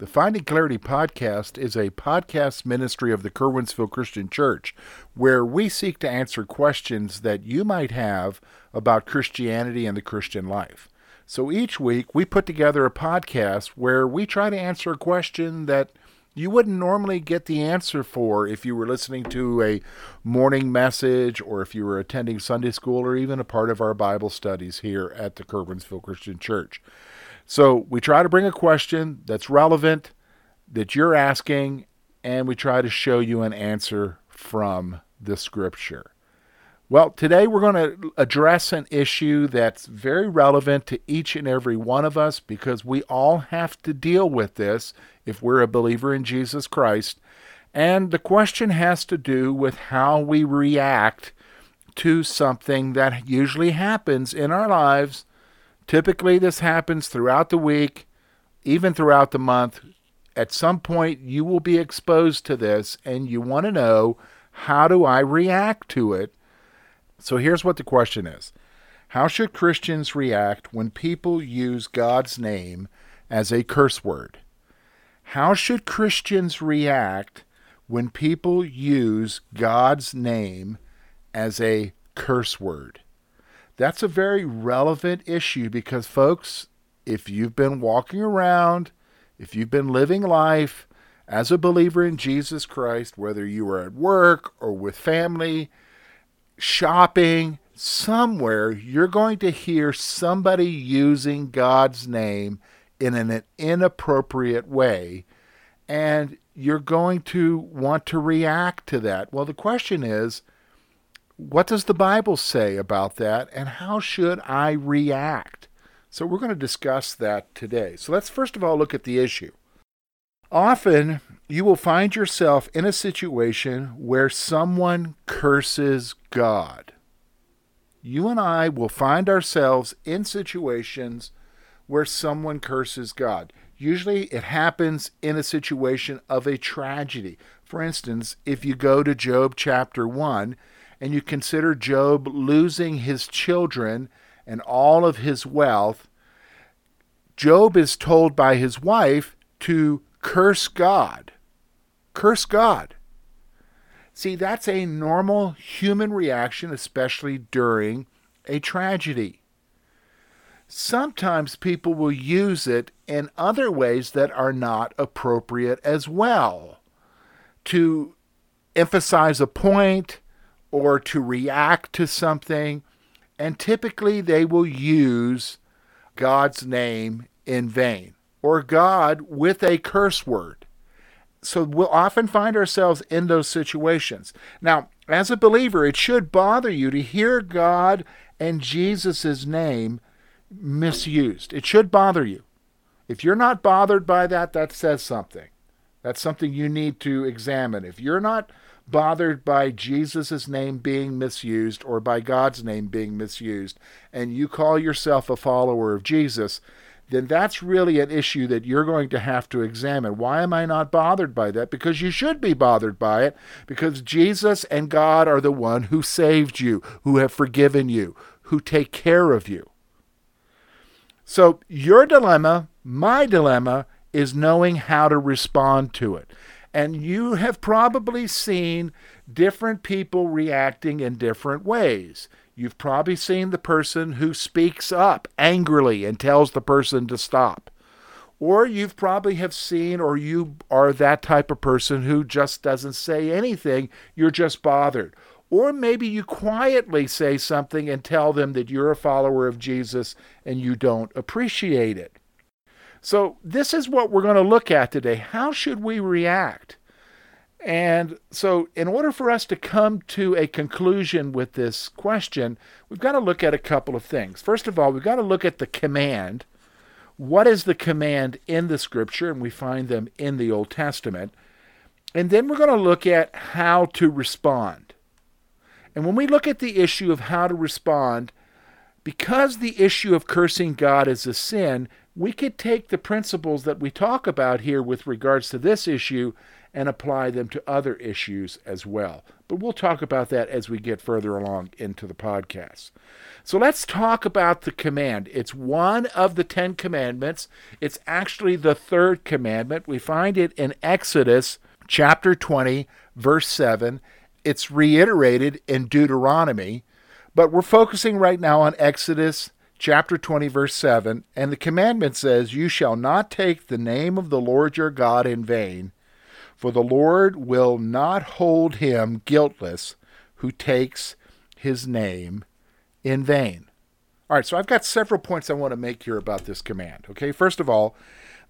The Finding Clarity podcast is a podcast ministry of the Curwensville Christian Church where we seek to answer questions that you might have about Christianity and the Christian life. So each week we put together a podcast where we try to answer a question that you wouldn't normally get the answer for if you were listening to a morning message or if you were attending Sunday school or even a part of our Bible studies here at the Curwensville Christian Church. So we try to bring a question that's relevant, that you're asking, and we try to show you an answer from the scripture. Well, today we're going to address an issue that's very relevant to each and every one of us because we all have to deal with this if we're a believer in Jesus Christ. And the question has to do with how we react to something that usually happens in our lives Typically, this happens throughout the week, even throughout the month. At some point, you will be exposed to this, and you want to know how do I react to it? So here's what the question is How should Christians react when people use God's name as a curse word? How should Christians react when people use God's name as a curse word? That's a very relevant issue because, folks, if you've been walking around, if you've been living life as a believer in Jesus Christ, whether you are at work or with family, shopping, somewhere, you're going to hear somebody using God's name in an inappropriate way. And you're going to want to react to that. Well, the question is, what does the Bible say about that, and how should I react? So, we're going to discuss that today. So, let's first of all look at the issue. Often, you will find yourself in a situation where someone curses God. You and I will find ourselves in situations where someone curses God. Usually, it happens in a situation of a tragedy. For instance, if you go to Job chapter 1, and you consider Job losing his children and all of his wealth, Job is told by his wife to curse God. Curse God. See, that's a normal human reaction, especially during a tragedy. Sometimes people will use it in other ways that are not appropriate as well to emphasize a point, or to react to something. And typically they will use God's name in vain or God with a curse word. So we'll often find ourselves in those situations. Now, as a believer, it should bother you to hear God and Jesus' name misused. It should bother you. If you're not bothered by that, that says something. That's something you need to examine. If you're not bothered by Jesus' name being misused or by God's name being misused, and you call yourself a follower of Jesus, then that's really an issue that you're going to have to examine. Why am I not bothered by that? Because you should be bothered by it, because Jesus and God are the one who saved you, who have forgiven you, who take care of you. So your dilemma, my dilemma, is knowing how to respond to it. And you have probably seen different people reacting in different ways. You've probably seen the person who speaks up angrily and tells the person to stop. Or you've probably have seen or you are that type of person who just doesn't say anything, you're just bothered. Or maybe you quietly say something and tell them that you're a follower of Jesus and you don't appreciate it. So, this is what we're going to look at today. How should we react? And so, in order for us to come to a conclusion with this question, we've got to look at a couple of things. First of all, we've got to look at the command. What is the command in the scripture? And we find them in the Old Testament. And then we're going to look at how to respond. And when we look at the issue of how to respond, because the issue of cursing God is a sin, we could take the principles that we talk about here with regards to this issue and apply them to other issues as well. But we'll talk about that as we get further along into the podcast. So let's talk about the command. It's one of the Ten Commandments. It's actually the third commandment. We find it in Exodus chapter 20, verse 7. It's reiterated in Deuteronomy, but we're focusing right now on Exodus chapter 20, verse 7. And the commandment says, You shall not take the name of the Lord your God in vain, for the Lord will not hold him guiltless who takes his name in vain. All right, so I've got several points I want to make here about this command. Okay, first of all,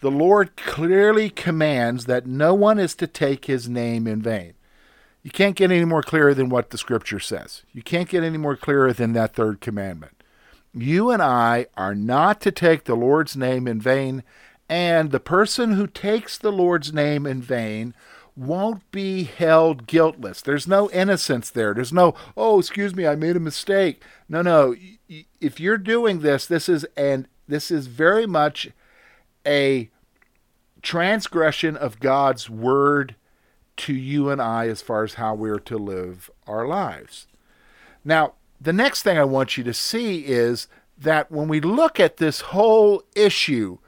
the Lord clearly commands that no one is to take his name in vain. You can't get any more clearer than what the scripture says. You can't get any more clearer than that third commandment. You and I are not to take the Lord's name in vain, and the person who takes the Lord's name in vain won't be held guiltless. There's no innocence there. There's no, oh, excuse me, I made a mistake. No, no. If you're doing this, this is and this is very much a transgression of God's word to you and I as far as how we're to live our lives. Now, the next thing I want you to see is that when we look at this whole issue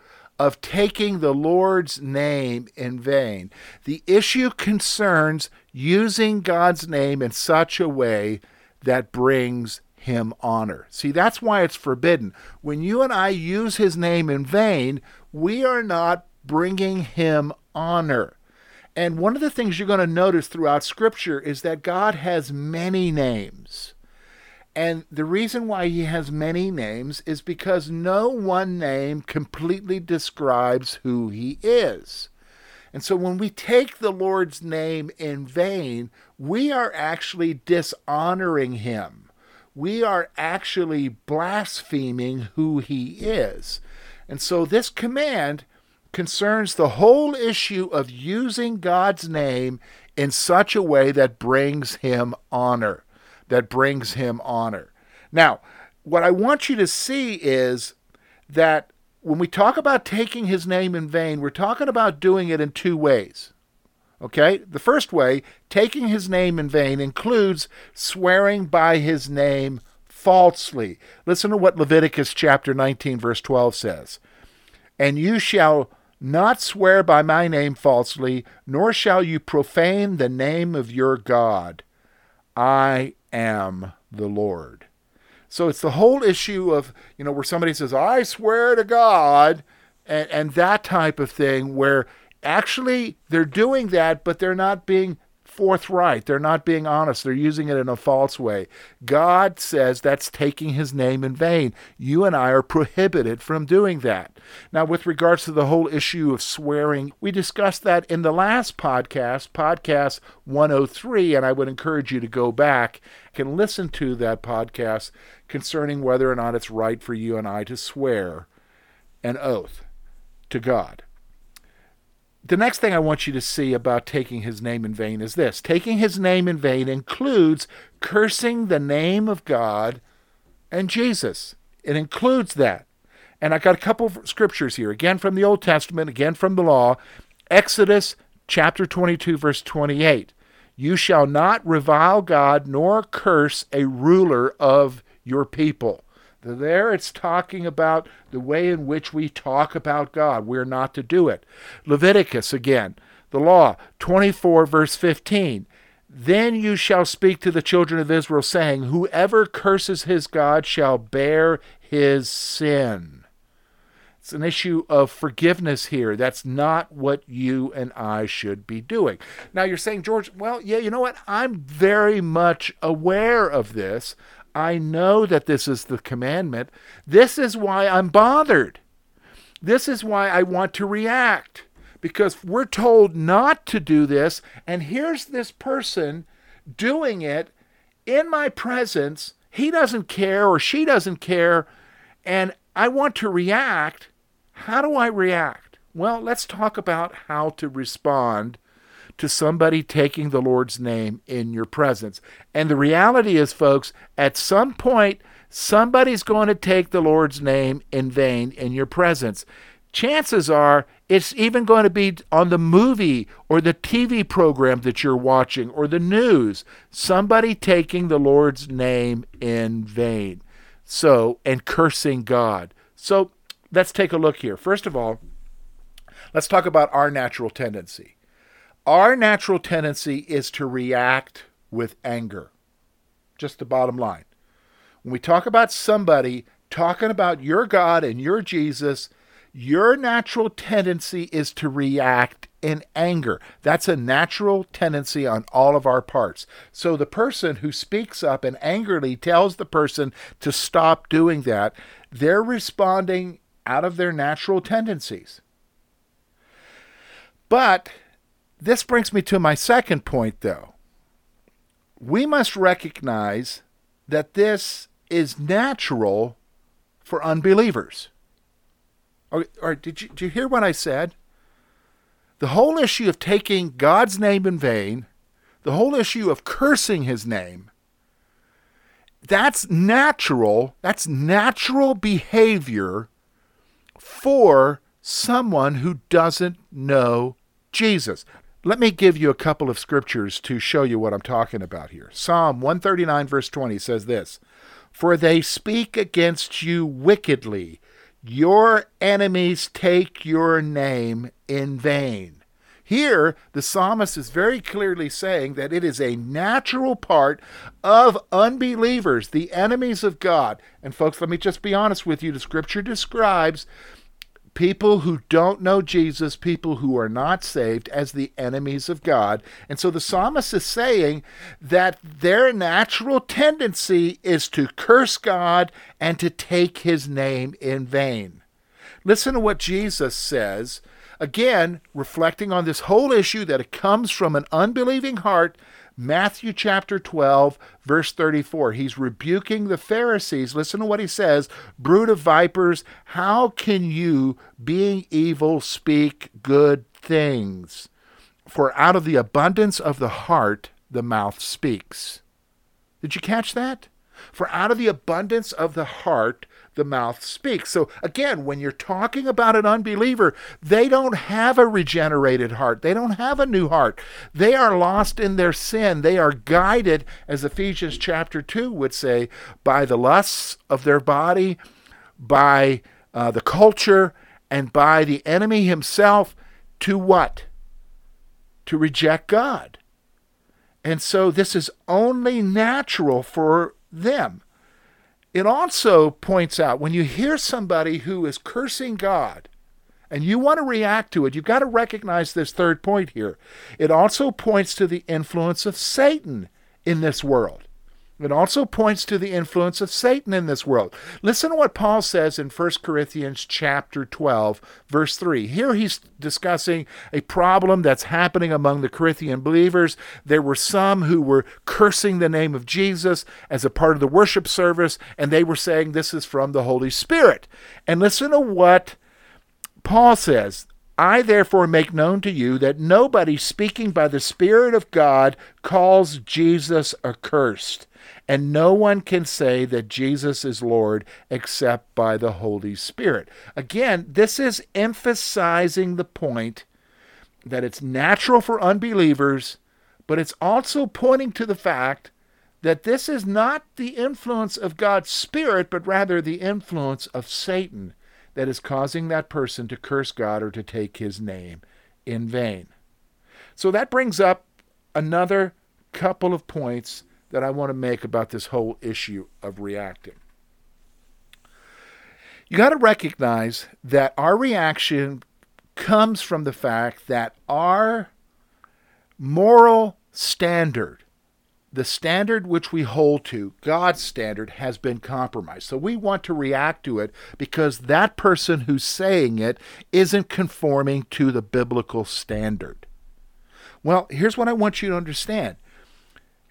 of taking the Lord's name in vain. The issue concerns using God's name in such a way that brings him honor. See, that's why it's forbidden. When you and I use his name in vain, we are not bringing him honor. And one of the things you're going to notice throughout Scripture is that God has many names. And the reason why he has many names is because no one name completely describes who he is. And so when we take the Lord's name in vain, we are actually dishonoring him. We are actually blaspheming who he is. And so this command concerns the whole issue of using God's name in such a way that brings him honor that brings him honor. Now, what I want you to see is that when we talk about taking his name in vain, we're talking about doing it in two ways. Okay? The first way, taking his name in vain, includes swearing by his name falsely. Listen to what Leviticus chapter 19, verse 12 says. And you shall not swear by my name falsely, nor shall you profane the name of your God. I am the Lord. So it's the whole issue of, you know, where somebody says, I swear to God, and, and that type of thing, where actually they're doing that, but they're not being forthright. They're not being honest. They're using it in a false way. God says that's taking his name in vain. You and I are prohibited from doing that. Now, with regards to the whole issue of swearing, we discussed that in the last podcast, podcast 103, and I would encourage you to go back and listen to that podcast concerning whether or not it's right for you and I to swear an oath to God the next thing I want you to see about taking his name in vain is this taking his name in vain includes cursing the name of God and Jesus. It includes that. And I got a couple of scriptures here, again from the Old Testament, again from the law. Exodus chapter 22, verse 28. You shall not revile God nor curse a ruler of your people. There it's talking about the way in which we talk about God. We're not to do it. Leviticus again, the law, 24, verse 15. Then you shall speak to the children of Israel, saying, Whoever curses his God shall bear his sin. It's an issue of forgiveness here. That's not what you and I should be doing. Now you're saying, George, well, yeah, you know what? I'm very much aware of this. I know that this is the commandment. This is why I'm bothered. This is why I want to react. Because we're told not to do this, and here's this person doing it in my presence. He doesn't care or she doesn't care, and I want to react. How do I react? Well, let's talk about how to respond to somebody taking the Lord's name in your presence. And the reality is, folks, at some point, somebody's going to take the Lord's name in vain in your presence. Chances are it's even going to be on the movie or the TV program that you're watching or the news. Somebody taking the Lord's name in vain. So, and cursing God. So, let's take a look here. First of all, let's talk about our natural tendency. Our natural tendency is to react with anger. Just the bottom line. When we talk about somebody talking about your God and your Jesus, your natural tendency is to react in anger. That's a natural tendency on all of our parts. So the person who speaks up and angrily tells the person to stop doing that, they're responding out of their natural tendencies. But this brings me to my second point, though. We must recognize that this is natural for unbelievers. Or, or did, you, did you hear what I said? The whole issue of taking God's name in vain, the whole issue of cursing his name, that's natural. That's natural behavior for someone who doesn't know Jesus. Let me give you a couple of scriptures to show you what I'm talking about here. Psalm 139, verse 20 says this For they speak against you wickedly, your enemies take your name in vain. Here, the psalmist is very clearly saying that it is a natural part of unbelievers, the enemies of God. And, folks, let me just be honest with you. The scripture describes people who don't know Jesus, people who are not saved, as the enemies of God. And so the psalmist is saying that their natural tendency is to curse God and to take his name in vain. Listen to what Jesus says, again, reflecting on this whole issue that it comes from an unbelieving heart Matthew chapter 12, verse 34. He's rebuking the Pharisees. Listen to what he says Brood of vipers, how can you, being evil, speak good things? For out of the abundance of the heart, the mouth speaks. Did you catch that? For out of the abundance of the heart, the mouth speaks. So again, when you're talking about an unbeliever, they don't have a regenerated heart. They don't have a new heart. They are lost in their sin. They are guided, as Ephesians chapter 2 would say, by the lusts of their body, by uh, the culture, and by the enemy himself to what? To reject God. And so this is only natural for them. It also points out when you hear somebody who is cursing God and you want to react to it, you've got to recognize this third point here. It also points to the influence of Satan in this world. It also points to the influence of Satan in this world. Listen to what Paul says in 1 Corinthians chapter 12, verse 3. Here he's discussing a problem that's happening among the Corinthian believers. There were some who were cursing the name of Jesus as a part of the worship service, and they were saying this is from the Holy Spirit. And listen to what Paul says. I therefore make known to you that nobody speaking by the Spirit of God calls Jesus accursed and no one can say that Jesus is Lord except by the Holy Spirit. Again, this is emphasizing the point that it's natural for unbelievers, but it's also pointing to the fact that this is not the influence of God's Spirit, but rather the influence of Satan that is causing that person to curse God or to take his name in vain. So that brings up another couple of points that I want to make about this whole issue of reacting. You got to recognize that our reaction comes from the fact that our moral standard, the standard which we hold to, God's standard, has been compromised. So we want to react to it because that person who's saying it isn't conforming to the biblical standard. Well, here's what I want you to understand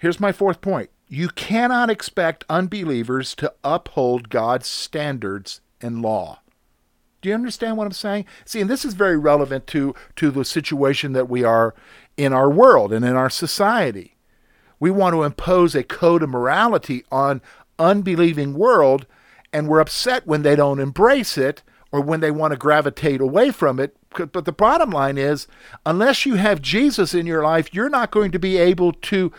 Here's my fourth point you cannot expect unbelievers to uphold God's standards and law. Do you understand what I'm saying? See, and this is very relevant to, to the situation that we are in our world and in our society. We want to impose a code of morality on unbelieving world, and we're upset when they don't embrace it or when they want to gravitate away from it. But the bottom line is, unless you have Jesus in your life, you're not going to be able to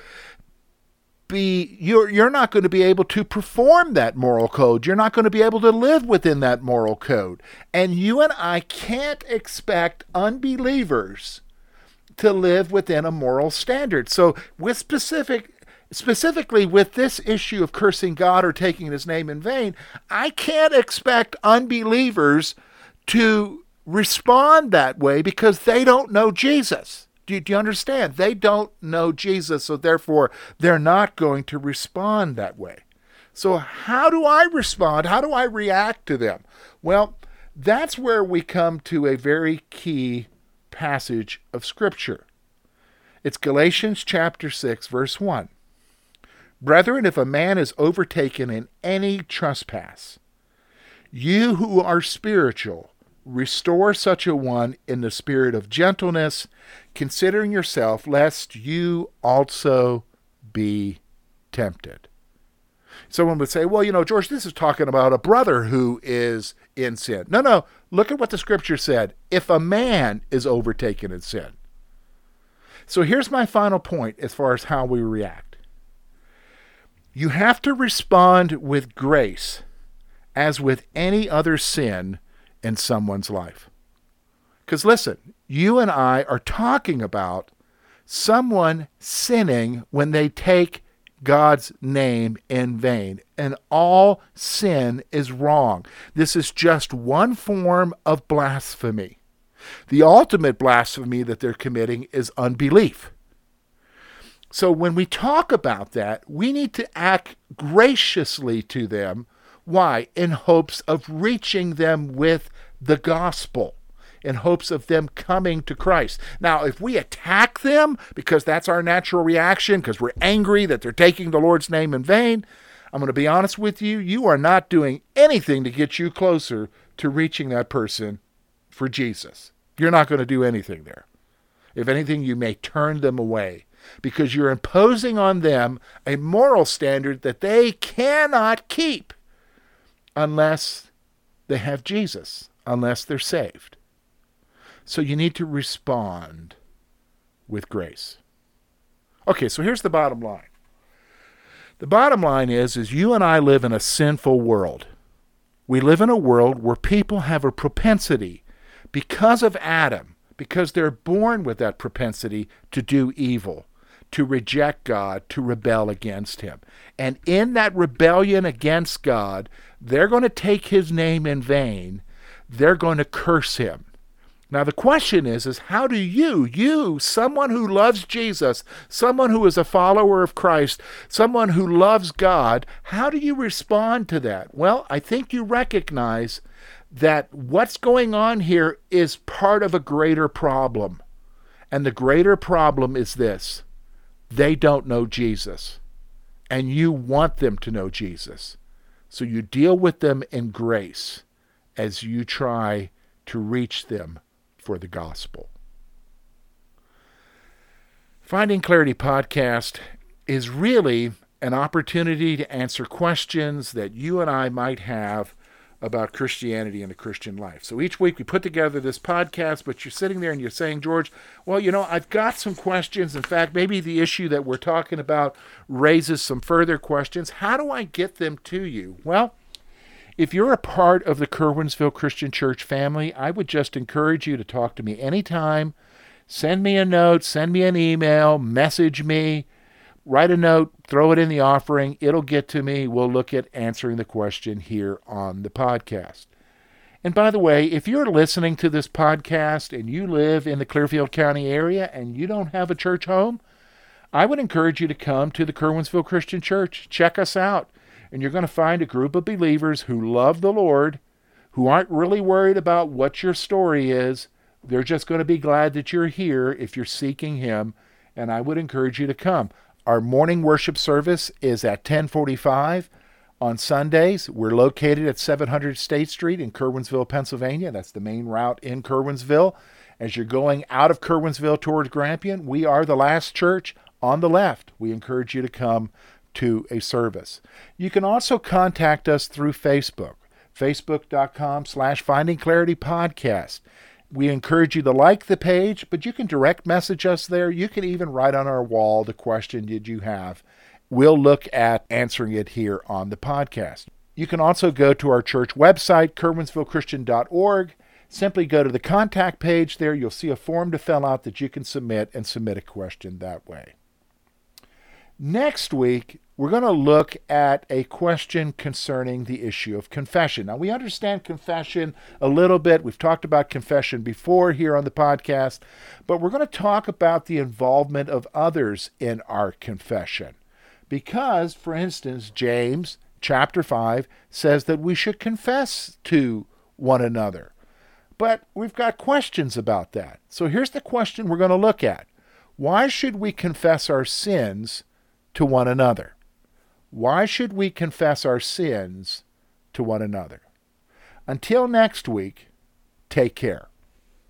be you're you're not going to be able to perform that moral code. You're not going to be able to live within that moral code. And you and I can't expect unbelievers to live within a moral standard. So with specific specifically with this issue of cursing God or taking his name in vain, I can't expect unbelievers to respond that way because they don't know Jesus. Do you, do you, understand? They don't know Jesus, so therefore they're not going to respond that way. So, how do I respond? How do I react to them? Well, that's where we come to a very key passage of Scripture. It's Galatians chapter 6, verse 1. Brethren, if a man is overtaken in any trespass, you who are spiritual, restore such a one in the spirit of gentleness, considering yourself, lest you also be tempted. Someone would say, well, you know, George, this is talking about a brother who is in sin. No, no. Look at what the scripture said. If a man is overtaken in sin. So here's my final point as far as how we react. You have to respond with grace, as with any other sin in someone's life. Because listen, you and I are talking about someone sinning when they take God's name in vain. And all sin is wrong. This is just one form of blasphemy. The ultimate blasphemy that they're committing is unbelief. So when we talk about that, we need to act graciously to them. Why? In hopes of reaching them with the gospel in hopes of them coming to Christ. Now, if we attack them because that's our natural reaction, because we're angry that they're taking the Lord's name in vain, I'm going to be honest with you, you are not doing anything to get you closer to reaching that person for Jesus. You're not going to do anything there. If anything, you may turn them away because you're imposing on them a moral standard that they cannot keep unless they have Jesus, unless they're saved. So you need to respond with grace. Okay, so here's the bottom line. The bottom line is is you and I live in a sinful world. We live in a world where people have a propensity because of Adam, because they're born with that propensity to do evil, to reject God, to rebel against him. And in that rebellion against God, they're going to take his name in vain. They're going to curse him. Now the question is is how do you, you, someone who loves Jesus, someone who is a follower of Christ, someone who loves God, how do you respond to that? Well, I think you recognize that what's going on here is part of a greater problem. And the greater problem is this. They don't know Jesus. And you want them to know Jesus. So you deal with them in grace as you try to reach them for the gospel. Finding Clarity podcast is really an opportunity to answer questions that you and I might have about Christianity and the Christian life. So each week we put together this podcast, but you're sitting there and you're saying, George, well, you know, I've got some questions. In fact, maybe the issue that we're talking about raises some further questions. How do I get them to you? Well, if you're a part of the Curwensville Christian Church family, I would just encourage you to talk to me anytime. Send me a note, send me an email, message me, write a note, throw it in the offering. It'll get to me. We'll look at answering the question here on the podcast. And by the way, if you're listening to this podcast and you live in the Clearfield County area and you don't have a church home, I would encourage you to come to the Curwensville Christian Church. Check us out and you're going to find a group of believers who love the Lord, who aren't really worried about what your story is. They're just going to be glad that you're here if you're seeking Him, and I would encourage you to come. Our morning worship service is at 1045 on Sundays. We're located at 700 State Street in Curwensville, Pennsylvania. That's the main route in Curwensville. As you're going out of Curwensville towards Grampian, we are the last church on the left. We encourage you to come to a service. You can also contact us through Facebook, facebook.com slash finding clarity podcast. We encourage you to like the page, but you can direct message us there. You can even write on our wall the question did you have. We'll look at answering it here on the podcast. You can also go to our church website, curwensvillechristian.org. Simply go to the contact page there. You'll see a form to fill out that you can submit and submit a question that way. Next week, we're going to look at a question concerning the issue of confession. Now, we understand confession a little bit. We've talked about confession before here on the podcast, but we're going to talk about the involvement of others in our confession. Because, for instance, James chapter 5 says that we should confess to one another. But we've got questions about that. So here's the question we're going to look at Why should we confess our sins to one another? Why should we confess our sins to one another? Until next week, take care.